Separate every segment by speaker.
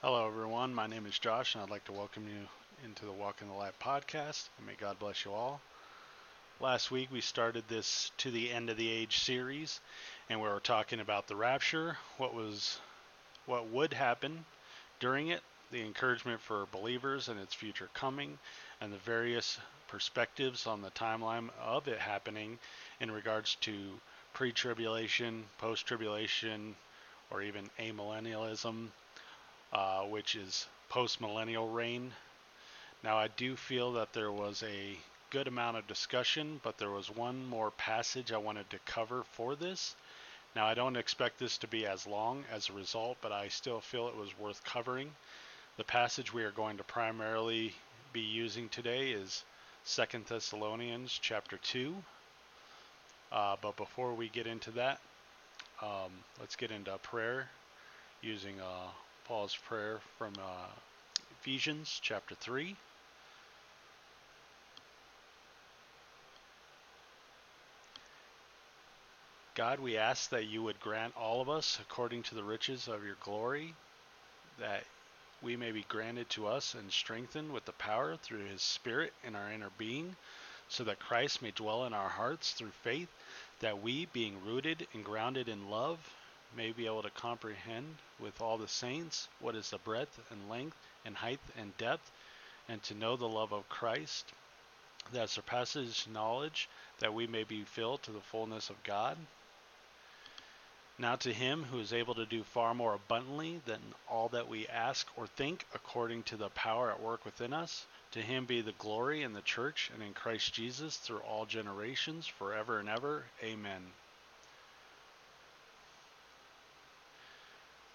Speaker 1: Hello, everyone. My name is Josh, and I'd like to welcome you into the Walk in the Light podcast. And may God bless you all. Last week, we started this To the End of the Age series, and we were talking about the rapture, what was, what would happen during it, the encouragement for believers and its future coming, and the various perspectives on the timeline of it happening in regards to pre tribulation, post tribulation, or even amillennialism, uh, which is post millennial reign. Now, I do feel that there was a good amount of discussion, but there was one more passage I wanted to cover for this. Now, I don't expect this to be as long as a result, but I still feel it was worth covering. The passage we are going to primarily be using today is Second Thessalonians chapter 2. Uh, but before we get into that, um, let's get into prayer using uh, Paul's prayer from uh, Ephesians chapter 3. God, we ask that you would grant all of us, according to the riches of your glory, that we may be granted to us and strengthened with the power through his Spirit in our inner being, so that Christ may dwell in our hearts through faith, that we, being rooted and grounded in love, may be able to comprehend with all the saints what is the breadth and length and height and depth, and to know the love of Christ that surpasses knowledge, that we may be filled to the fullness of God. Now to him who is able to do far more abundantly than all that we ask or think, according to the power at work within us, to him be the glory in the church and in Christ Jesus through all generations, forever and ever. Amen.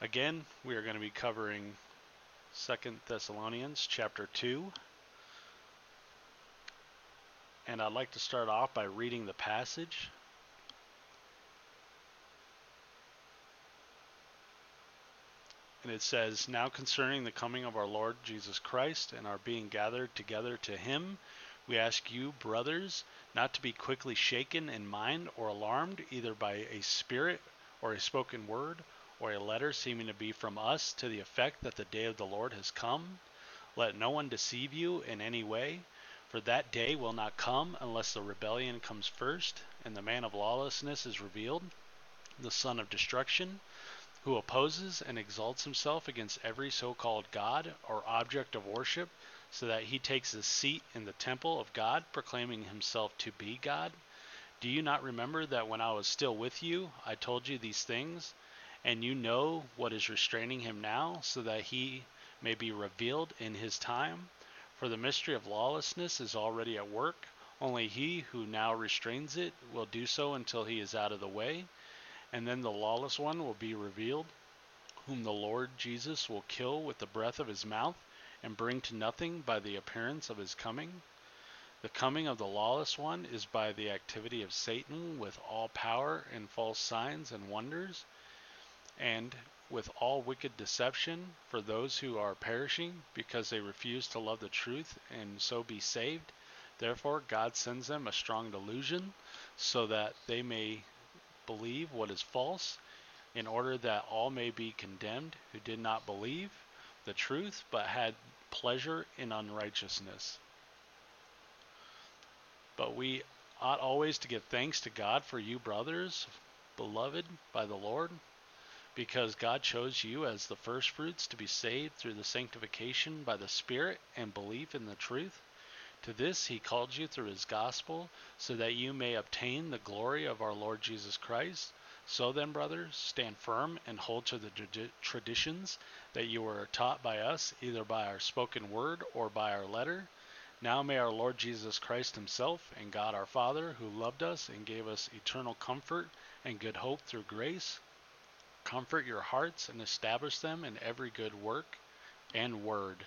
Speaker 1: Again, we are going to be covering Second Thessalonians chapter 2. And I'd like to start off by reading the passage. And it says, Now concerning the coming of our Lord Jesus Christ and our being gathered together to him, we ask you, brothers, not to be quickly shaken in mind or alarmed, either by a spirit or a spoken word or a letter seeming to be from us to the effect that the day of the Lord has come. Let no one deceive you in any way, for that day will not come unless the rebellion comes first, and the man of lawlessness is revealed, the son of destruction who opposes and exalts himself against every so called God or object of worship, so that he takes his seat in the temple of God, proclaiming himself to be God? Do you not remember that when I was still with you, I told you these things? And you know what is restraining him now, so that he may be revealed in his time? For the mystery of lawlessness is already at work. Only he who now restrains it will do so until he is out of the way. And then the lawless one will be revealed, whom the Lord Jesus will kill with the breath of his mouth and bring to nothing by the appearance of his coming. The coming of the lawless one is by the activity of Satan with all power and false signs and wonders, and with all wicked deception for those who are perishing because they refuse to love the truth and so be saved. Therefore, God sends them a strong delusion so that they may believe what is false, in order that all may be condemned who did not believe the truth, but had pleasure in unrighteousness. But we ought always to give thanks to God for you, brothers, beloved by the Lord, because God chose you as the firstfruits to be saved through the sanctification by the Spirit and belief in the truth. To this he called you through his gospel, so that you may obtain the glory of our Lord Jesus Christ. So then, brothers, stand firm and hold to the traditions that you were taught by us, either by our spoken word or by our letter. Now may our Lord Jesus Christ himself and God our Father, who loved us and gave us eternal comfort and good hope through grace, comfort your hearts and establish them in every good work and word.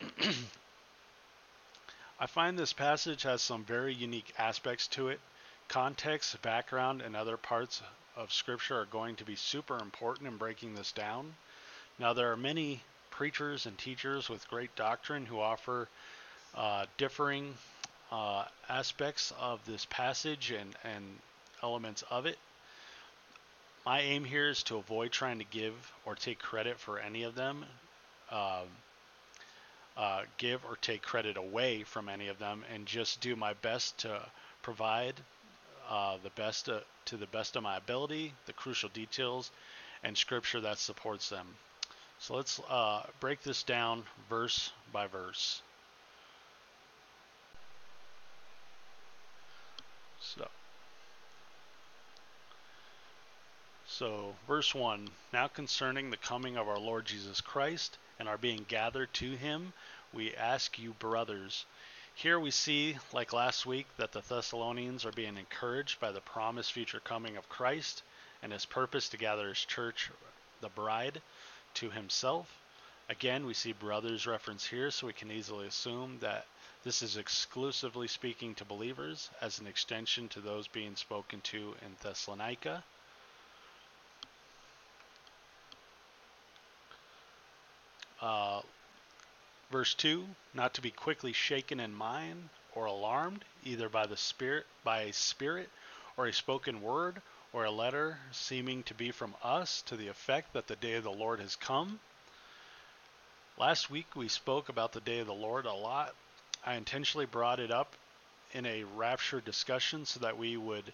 Speaker 1: I find this passage has some very unique aspects to it. Context, background, and other parts of Scripture are going to be super important in breaking this down. Now, there are many preachers and teachers with great doctrine who offer uh, differing uh, aspects of this passage and, and elements of it. My aim here is to avoid trying to give or take credit for any of them, um, uh, give or take credit away from any of them, and just do my best to provide uh, the best uh, to the best of my ability, the crucial details, and scripture that supports them. So let's uh, break this down verse by verse. So, so verse 1 Now concerning the coming of our Lord Jesus Christ and our being gathered to him, we ask you, brothers. Here we see, like last week, that the Thessalonians are being encouraged by the promised future coming of Christ and his purpose to gather his church, the bride, to himself. Again, we see brothers reference here, so we can easily assume that this is exclusively speaking to believers as an extension to those being spoken to in Thessalonica. Uh, verse 2 not to be quickly shaken in mind or alarmed either by the spirit by a spirit or a spoken word or a letter seeming to be from us to the effect that the day of the Lord has come. Last week we spoke about the day of the Lord a lot. I intentionally brought it up in a rapture discussion so that we would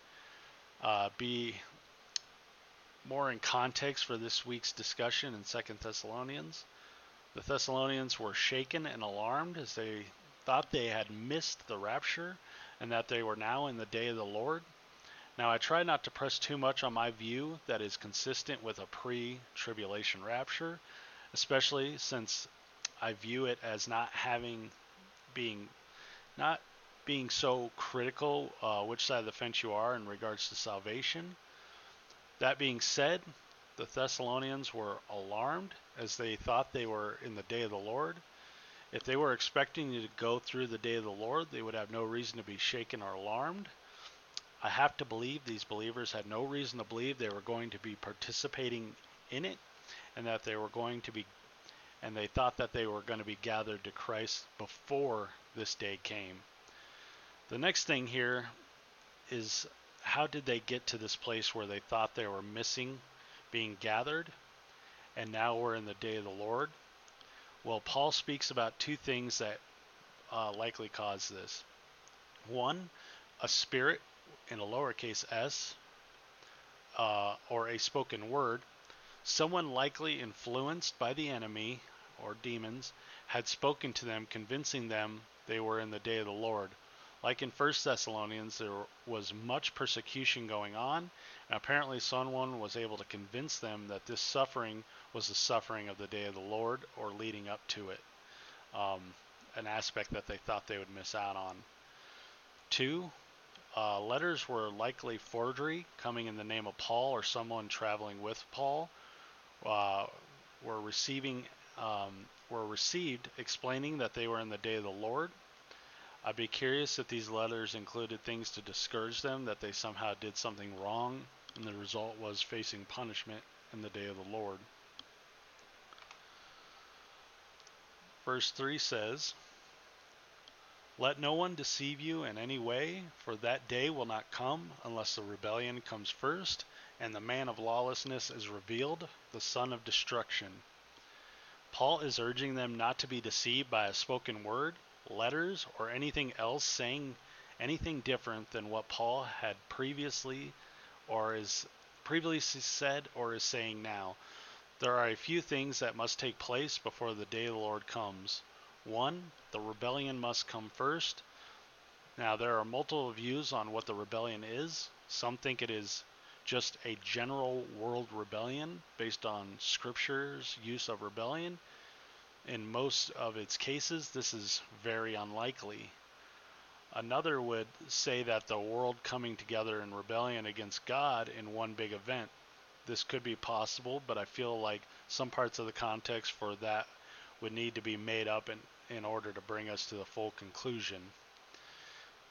Speaker 1: uh, be more in context for this week's discussion in Second Thessalonians. The Thessalonians were shaken and alarmed as they thought they had missed the rapture and that they were now in the day of the Lord. Now, I try not to press too much on my view that is consistent with a pre tribulation rapture, especially since I view it as not having, being, not being so critical uh, which side of the fence you are in regards to salvation. That being said, the Thessalonians were alarmed as they thought they were in the day of the Lord. If they were expecting to go through the day of the Lord, they would have no reason to be shaken or alarmed. I have to believe these believers had no reason to believe they were going to be participating in it and that they were going to be and they thought that they were going to be gathered to Christ before this day came. The next thing here is how did they get to this place where they thought they were missing being gathered and now we're in the day of the Lord? Well, Paul speaks about two things that uh, likely caused this. One, a spirit in a lowercase s, uh, or a spoken word, someone likely influenced by the enemy or demons had spoken to them, convincing them they were in the day of the Lord. Like in 1 Thessalonians, there was much persecution going on, and apparently someone was able to convince them that this suffering was the suffering of the day of the Lord or leading up to it. Um, an aspect that they thought they would miss out on. Two, uh, letters were likely forgery, coming in the name of Paul or someone traveling with Paul. Uh, were receiving um, were received explaining that they were in the day of the Lord. I'd be curious if these letters included things to discourage them that they somehow did something wrong, and the result was facing punishment in the day of the Lord. Verse 3 says, let no one deceive you in any way, for that day will not come unless the rebellion comes first, and the man of lawlessness is revealed, the son of destruction. Paul is urging them not to be deceived by a spoken word, letters, or anything else saying anything different than what Paul had previously or is previously said or is saying now. There are a few things that must take place before the day of the Lord comes. One, the rebellion must come first. Now, there are multiple views on what the rebellion is. Some think it is just a general world rebellion based on Scripture's use of rebellion. In most of its cases, this is very unlikely. Another would say that the world coming together in rebellion against God in one big event. This could be possible, but I feel like some parts of the context for that would need to be made up in, in order to bring us to the full conclusion.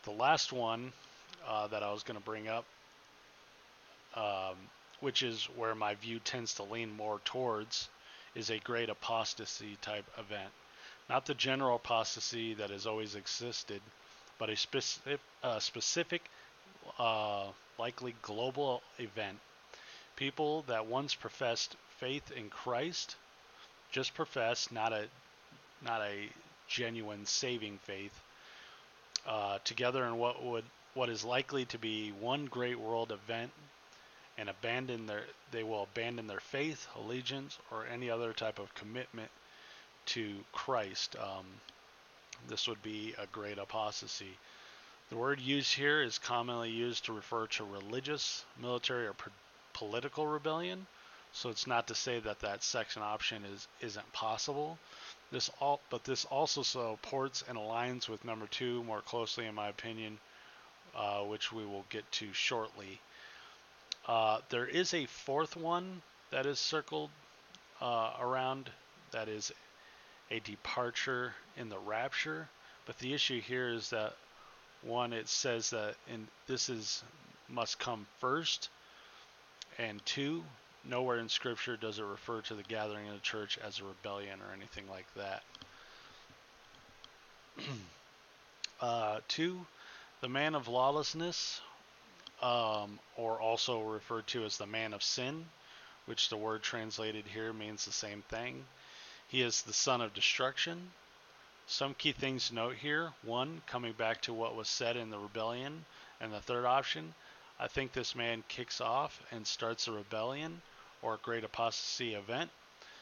Speaker 1: The last one uh, that I was going to bring up, um, which is where my view tends to lean more towards, is a great apostasy type event. Not the general apostasy that has always existed, but a specific, uh, specific uh, likely global event People that once professed faith in Christ, just profess, not a not a genuine saving faith, uh, together in what would what is likely to be one great world event and abandon their they will abandon their faith, allegiance, or any other type of commitment to Christ. Um, this would be a great apostasy. The word used here is commonly used to refer to religious, military, or political rebellion. So it's not to say that that section option is isn't possible. This all, but this also supports and aligns with number two more closely, in my opinion, uh, which we will get to shortly. Uh, there is a fourth one that is circled uh, around that is a departure in the rapture. But the issue here is that one, it says that in this is must come first, and two, nowhere in Scripture does it refer to the gathering of the church as a rebellion or anything like that. uh, two, the man of lawlessness, um, or also referred to as the man of sin, which the word translated here means the same thing. He is the son of destruction. Some key things to note here. One, coming back to what was said in the rebellion, and the third option, I think this man kicks off and starts a rebellion or a great apostasy event.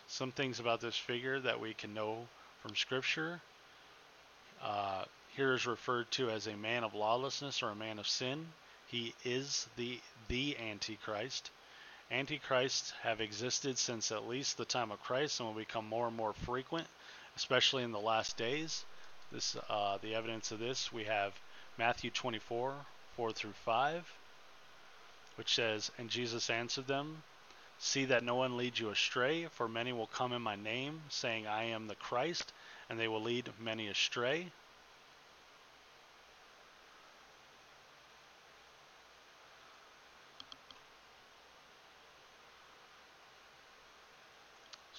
Speaker 1: Some things about this figure that we can know from Scripture. Uh, here is referred to as a man of lawlessness or a man of sin. He is the the Antichrist. Antichrists have existed since at least the time of Christ and will become more and more frequent, especially in the last days. This, uh, the evidence of this, we have Matthew 24, 4 through 5, which says, And Jesus answered them, See that no one leads you astray, for many will come in my name, saying, I am the Christ, and they will lead many astray.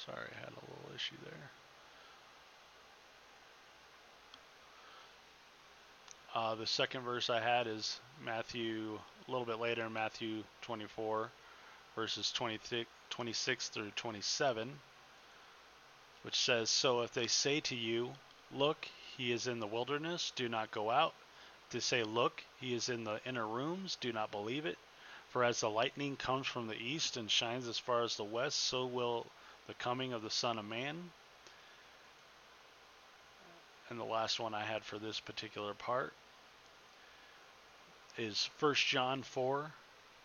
Speaker 1: Sorry, I had a little issue there. Uh, the second verse I had is Matthew, a little bit later in Matthew 24, verses 26 through 27, which says, So if they say to you, Look, he is in the wilderness, do not go out. They say, Look, he is in the inner rooms, do not believe it. For as the lightning comes from the east and shines as far as the west, so will the coming of the Son of Man. And the last one I had for this particular part is 1 John 4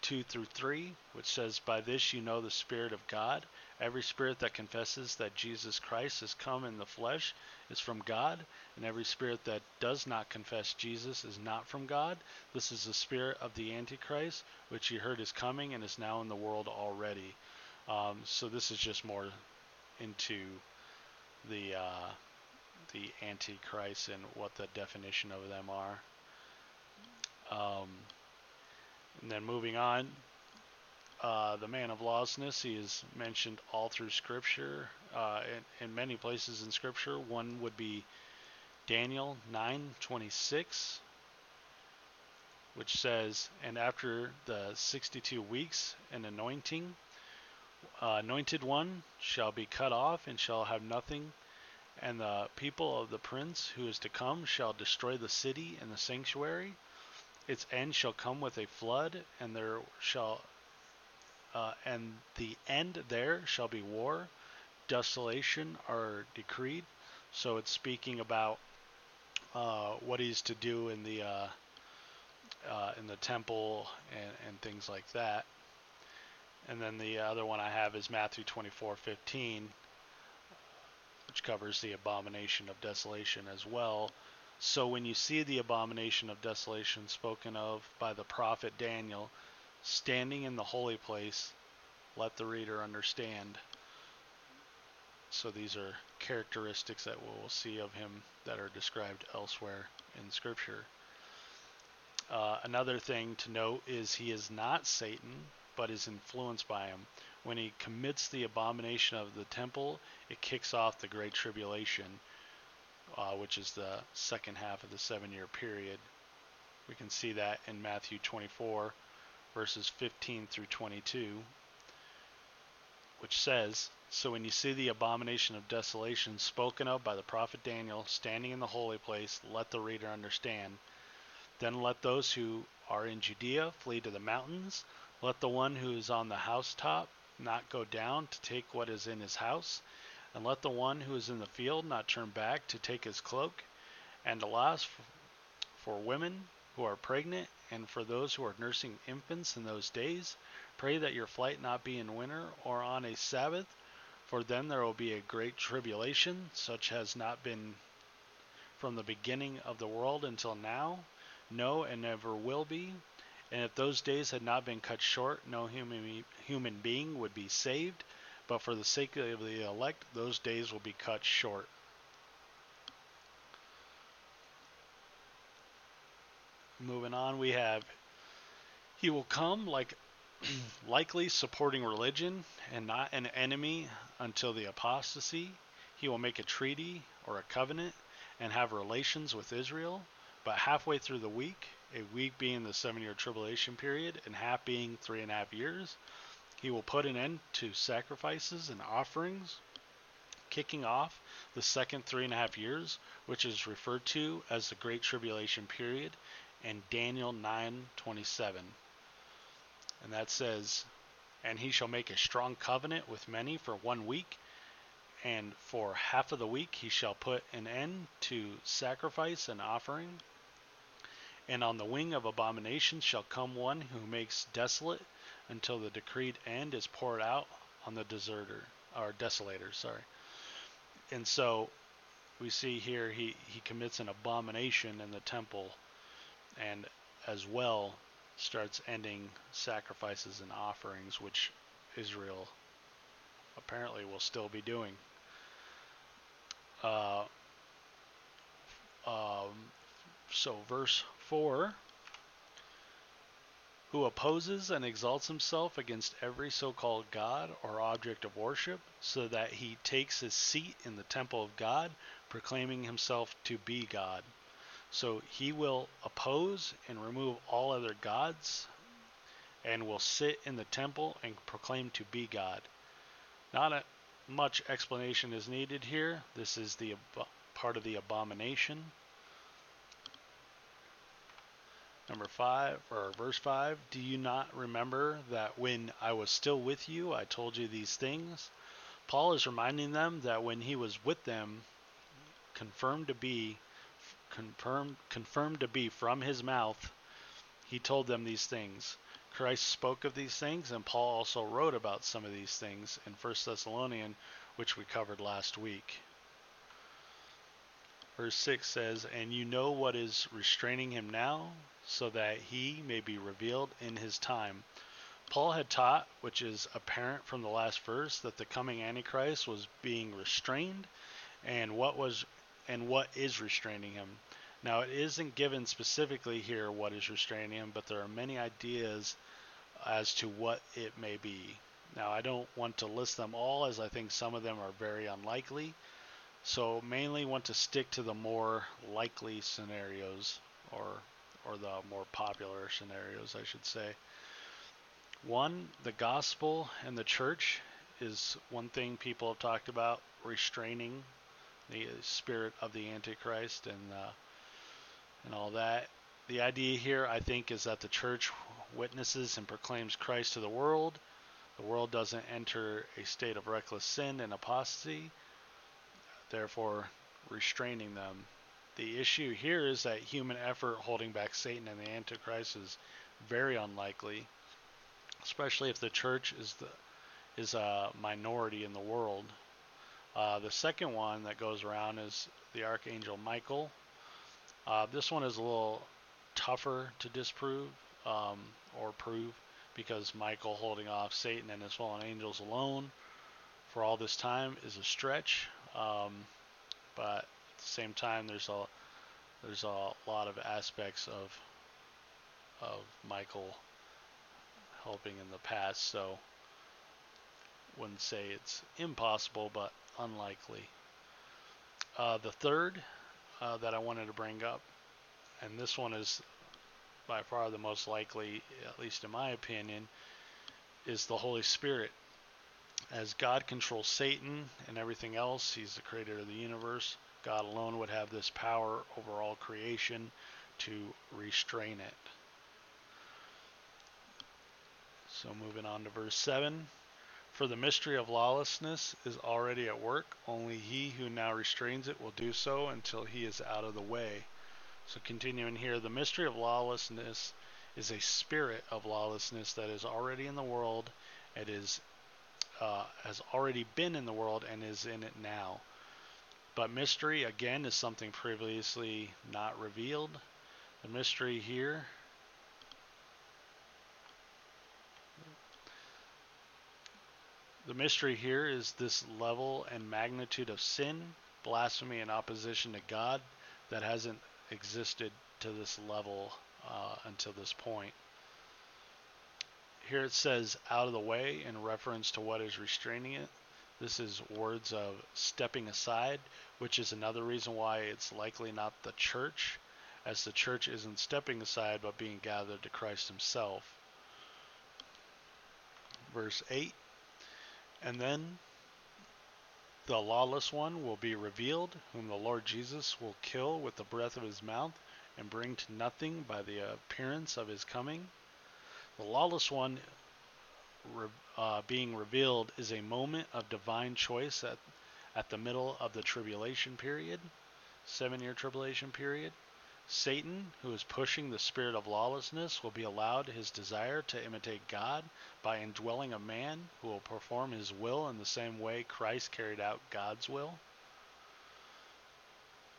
Speaker 1: 2 through 3, which says, By this you know the Spirit of God. Every spirit that confesses that Jesus Christ has come in the flesh is from God, and every spirit that does not confess Jesus is not from God. This is the spirit of the Antichrist, which you heard is coming and is now in the world already. Um, so this is just more into the uh, the Antichrist and what the definition of them are. Um, and then moving on, uh, the man of lawlessness, he is mentioned all through Scripture, uh, in, in, many places in Scripture. One would be Daniel 9:26, which says, "And after the 62 weeks, an anointing." uh, anointed one shall be cut off and shall have nothing, and the people of the prince who is to come shall destroy the city and the sanctuary. Its end shall come with a flood, and there shall uh, and the end there shall be war, desolation are decreed. So it's speaking about uh, what he's to do in the uh, uh in the temple and, and things like that. And then the other one I have is Matthew 24:15, which covers the abomination of desolation as well. So when you see the abomination of desolation spoken of by the prophet Daniel standing in the holy place, let the reader understand. So these are characteristics that we will see of him that are described elsewhere in Scripture. Uh, another thing to note is he is not Satan but is influenced by him. When he commits the abomination of the temple, it kicks off the Great Tribulation, uh, which is the second half of the seven year period. We can see that in Matthew 24, verses 15 through 22. which says, So when you see the abomination of desolation spoken of by the prophet Daniel standing in the holy place, let the reader understand. Then let those who are in Judea flee to the mountains. Let the one who is on the housetop not go down to take what is in his house. And let the one who is in the field not turn back to take his cloak. And alas, for women who are pregnant and for those who are nursing infants in those days, pray that your flight not be in winter or on a Sabbath, for then there will be a great tribulation, such has not been from the beginning of the world until now, no, and never will be. And if those days had not been cut short, no human, human being would be saved. But for the sake of the elect, those days will be cut short. Moving on, we have He will come like likely supporting religion and not an enemy until the apostasy. He will make a treaty or a covenant and have relations with Israel. But halfway through the week, a week being the seven year tribulation period, and half being three and a half years, he will put an end to sacrifices and offerings, kicking off the second three and a half years, which is referred to as the Great Tribulation period, and Daniel 9:27. And that says, "And he shall make a strong covenant with many for one week, and for half of the week he shall put an end to sacrifice and offering." And on the wing of abomination shall come one who makes desolate until the decreed end is poured out on the deserter or desolator, sorry. And so we see here he, he commits an abomination in the temple and as well starts ending sacrifices and offerings, which Israel apparently will still be doing. Uh, um, so, verse 4 Who opposes and exalts himself against every so called God or object of worship, so that he takes his seat in the temple of God, proclaiming himself to be God. So he will oppose and remove all other gods and will sit in the temple and proclaim to be God. Not a, much explanation is needed here. This is the part of the abomination. Number 5 or verse 5, do you not remember that when I was still with you I told you these things? Paul is reminding them that when he was with them confirmed to be confirmed confirmed to be from his mouth, he told them these things. Christ spoke of these things, and Paul also wrote about some of these things in 1 Thessalonian, which we covered last week. Verse 6 says, And you know what is restraining him now, so that he may be revealed in his time. Paul had taught, which is apparent from the last verse, that the coming Antichrist was being restrained, and what was and what is restraining him. Now, it isn't given specifically here what is restraining him, but there are many ideas as to what it may be. Now, I don't want to list them all, as I think some of them are very unlikely. So, mainly want to stick to the more likely scenarios, or or the more popular scenarios, I should say. One, the gospel and the church is one thing people have talked about restraining the spirit of the Antichrist and uh, and all that. The idea here, I think, is that the church witnesses and proclaims Christ to the world. The world doesn't enter a state of reckless sin and apostasy, therefore restraining them. The issue here is that human effort holding back Satan and the Antichrist is very unlikely, especially if the church is the is a minority in the world. Uh, the second one that goes around is the Archangel Michael. Uh, this one is a little tougher to disprove um, or prove because Michael holding off Satan and his fallen angels alone for all this time is a stretch. Um, but the same time, there's a there's a lot of aspects of of Michael helping in the past, so wouldn't say it's impossible, but unlikely. Uh, the third uh, that I wanted to bring up, and this one is by far the most likely, at least in my opinion, is the Holy Spirit. As God controls Satan and everything else, he's the creator of the universe. God alone would have this power over all creation to restrain it. So moving on to verse 7. For the mystery of lawlessness is already at work, only he who now restrains it will do so until he is out of the way. So continuing here, the mystery of lawlessness is a spirit of lawlessness that is already in the world. It is uh, has already been in the world and is in it now. But mystery again is something previously not revealed. The mystery here The mystery here is this level and magnitude of sin, blasphemy, and opposition to God that hasn't existed to this level uh, until this point. Here it says out of the way in reference to what is restraining it. This is words of stepping aside, which is another reason why it's likely not the church, as the church isn't stepping aside but being gathered to Christ Himself. Verse 8 and then the lawless one will be revealed, whom the Lord Jesus will kill with the breath of his mouth and bring to nothing by the appearance of his coming. The lawless one uh, being revealed is a moment of divine choice at, at the middle of the tribulation period, seven year tribulation period. Satan, who is pushing the spirit of lawlessness, will be allowed his desire to imitate God by indwelling a man who will perform his will in the same way Christ carried out God's will.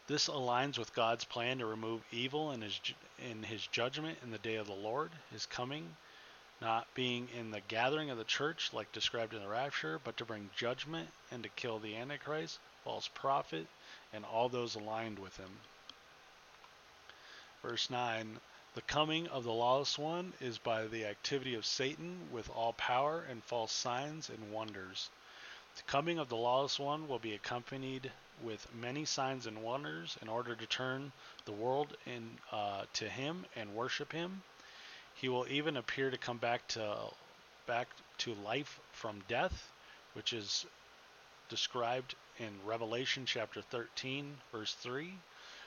Speaker 1: This aligns with God's plan to remove evil in his in his judgment in the day of the Lord, his coming, not being in the gathering of the church like described in the rapture, but to bring judgment and to kill the antichrist, false prophet, and all those aligned with him. Verse 9 The coming of the lawless one is by the activity of Satan with all power and false signs and wonders. The coming of the lawless one will be accompanied with many signs and wonders in order to turn the world in, uh, to him and worship him. He will even appear to come back to back to life from death, which is described in Revelation chapter 13 verse 3,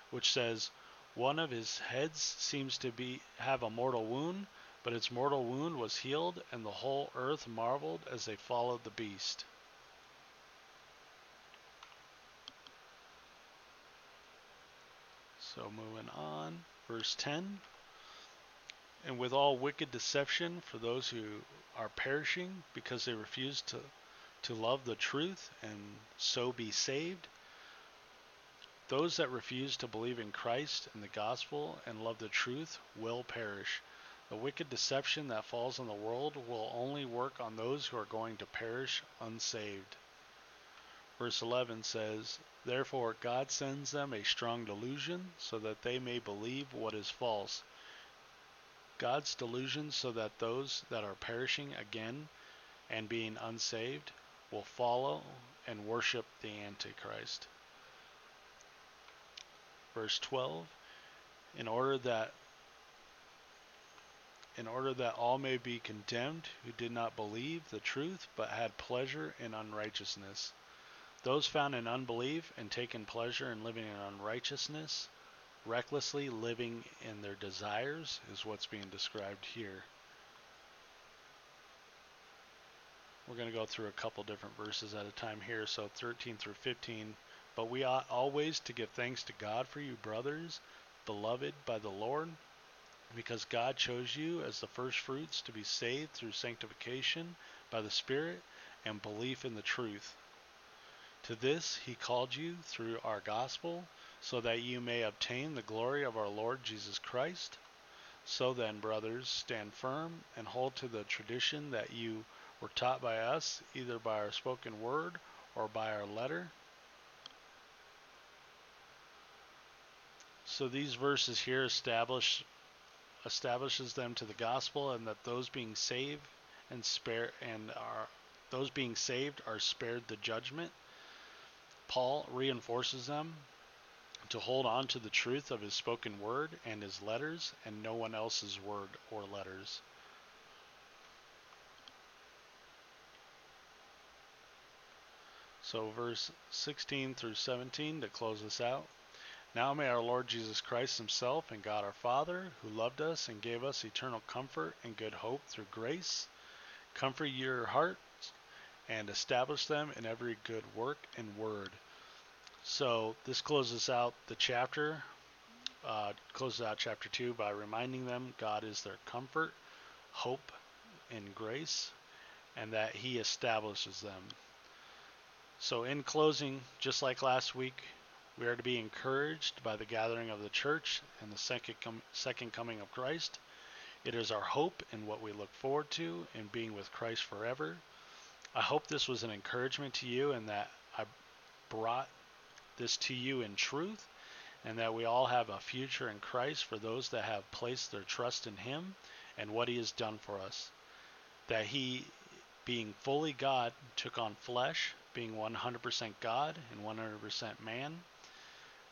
Speaker 1: which says, one of his heads seems to be have a mortal wound, but its mortal wound was healed, and the whole earth marveled as they followed the beast. So moving on, verse 10. And with all wicked deception for those who are perishing because they refuse to, to love the truth and so be saved, those that refuse to believe in Christ and the gospel and love the truth will perish. The wicked deception that falls on the world will only work on those who are going to perish unsaved. Verse 11 says, Therefore God sends them a strong delusion so that they may believe what is false. God's delusion so that those that are perishing again and being unsaved will follow and worship the Antichrist. Verse 12 in order that in order that all may be condemned who did not believe the truth but had pleasure in unrighteousness. Those found in unbelief and taken pleasure in living in unrighteousness recklessly living in their desires is what's being described here we're going to go through a couple different verses at a time here so 13 through 15 but we ought always to give thanks to God for you, brothers, beloved by the Lord, because God chose you as the firstfruits to be saved through sanctification by the Spirit and belief in the truth. To this he called you through our gospel, so that you may obtain the glory of our Lord Jesus Christ. So then, brothers, stand firm and hold to the tradition that you were taught by us, either by our spoken word or by our letter So these verses here establish establishes them to the gospel and that those being saved and spare and are those being saved are spared the judgment. Paul reinforces them to hold on to the truth of his spoken word and his letters and no one else's word or letters. So, verse 16 through 17 to close this out. Now may our Lord Jesus Christ Himself and God our Father, who loved us and gave us eternal comfort and good hope through grace, comfort your hearts and establish them in every good work and word. So this closes out the chapter, uh, closes out chapter 2 by reminding them God is their comfort, hope, and grace, and that He establishes them. So, in closing, just like last week, we are to be encouraged by the gathering of the church and the second, com- second coming of Christ. It is our hope and what we look forward to in being with Christ forever. I hope this was an encouragement to you and that I brought this to you in truth and that we all have a future in Christ for those that have placed their trust in Him and what He has done for us. That He, being fully God, took on flesh, being 100% God and 100% man,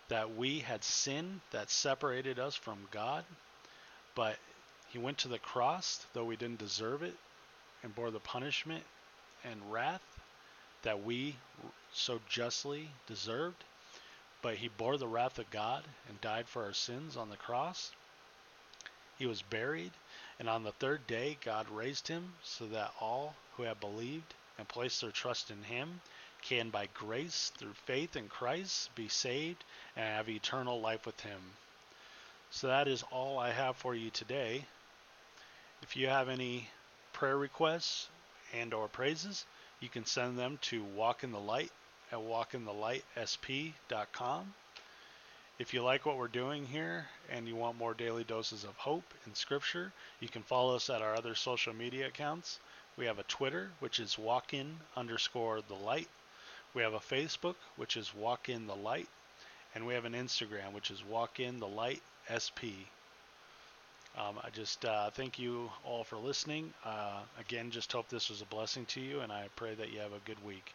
Speaker 1: that we had sin that separated us from God, but he went to the cross, though we didn't deserve it, and bore the punishment and wrath that we so justly deserved. But he bore the wrath of God and died for our sins on the cross. He was buried, and on the third day God raised him so that all who have believed and placed their trust in him can by grace through faith in Christ be saved and have eternal life with him. So that is all I have for you today. If you have any prayer requests and or praises, you can send them to Walk in the Light at walkinthelightsp.com. If you like what we're doing here and you want more daily doses of hope and scripture, you can follow us at our other social media accounts. We have a Twitter, which is walkin underscore the light. We have a Facebook, which is Walk in the Light, and we have an Instagram, which is Walk in the Light SP. Um, I just uh, thank you all for listening. Uh, again, just hope this was a blessing to you, and I pray that you have a good week.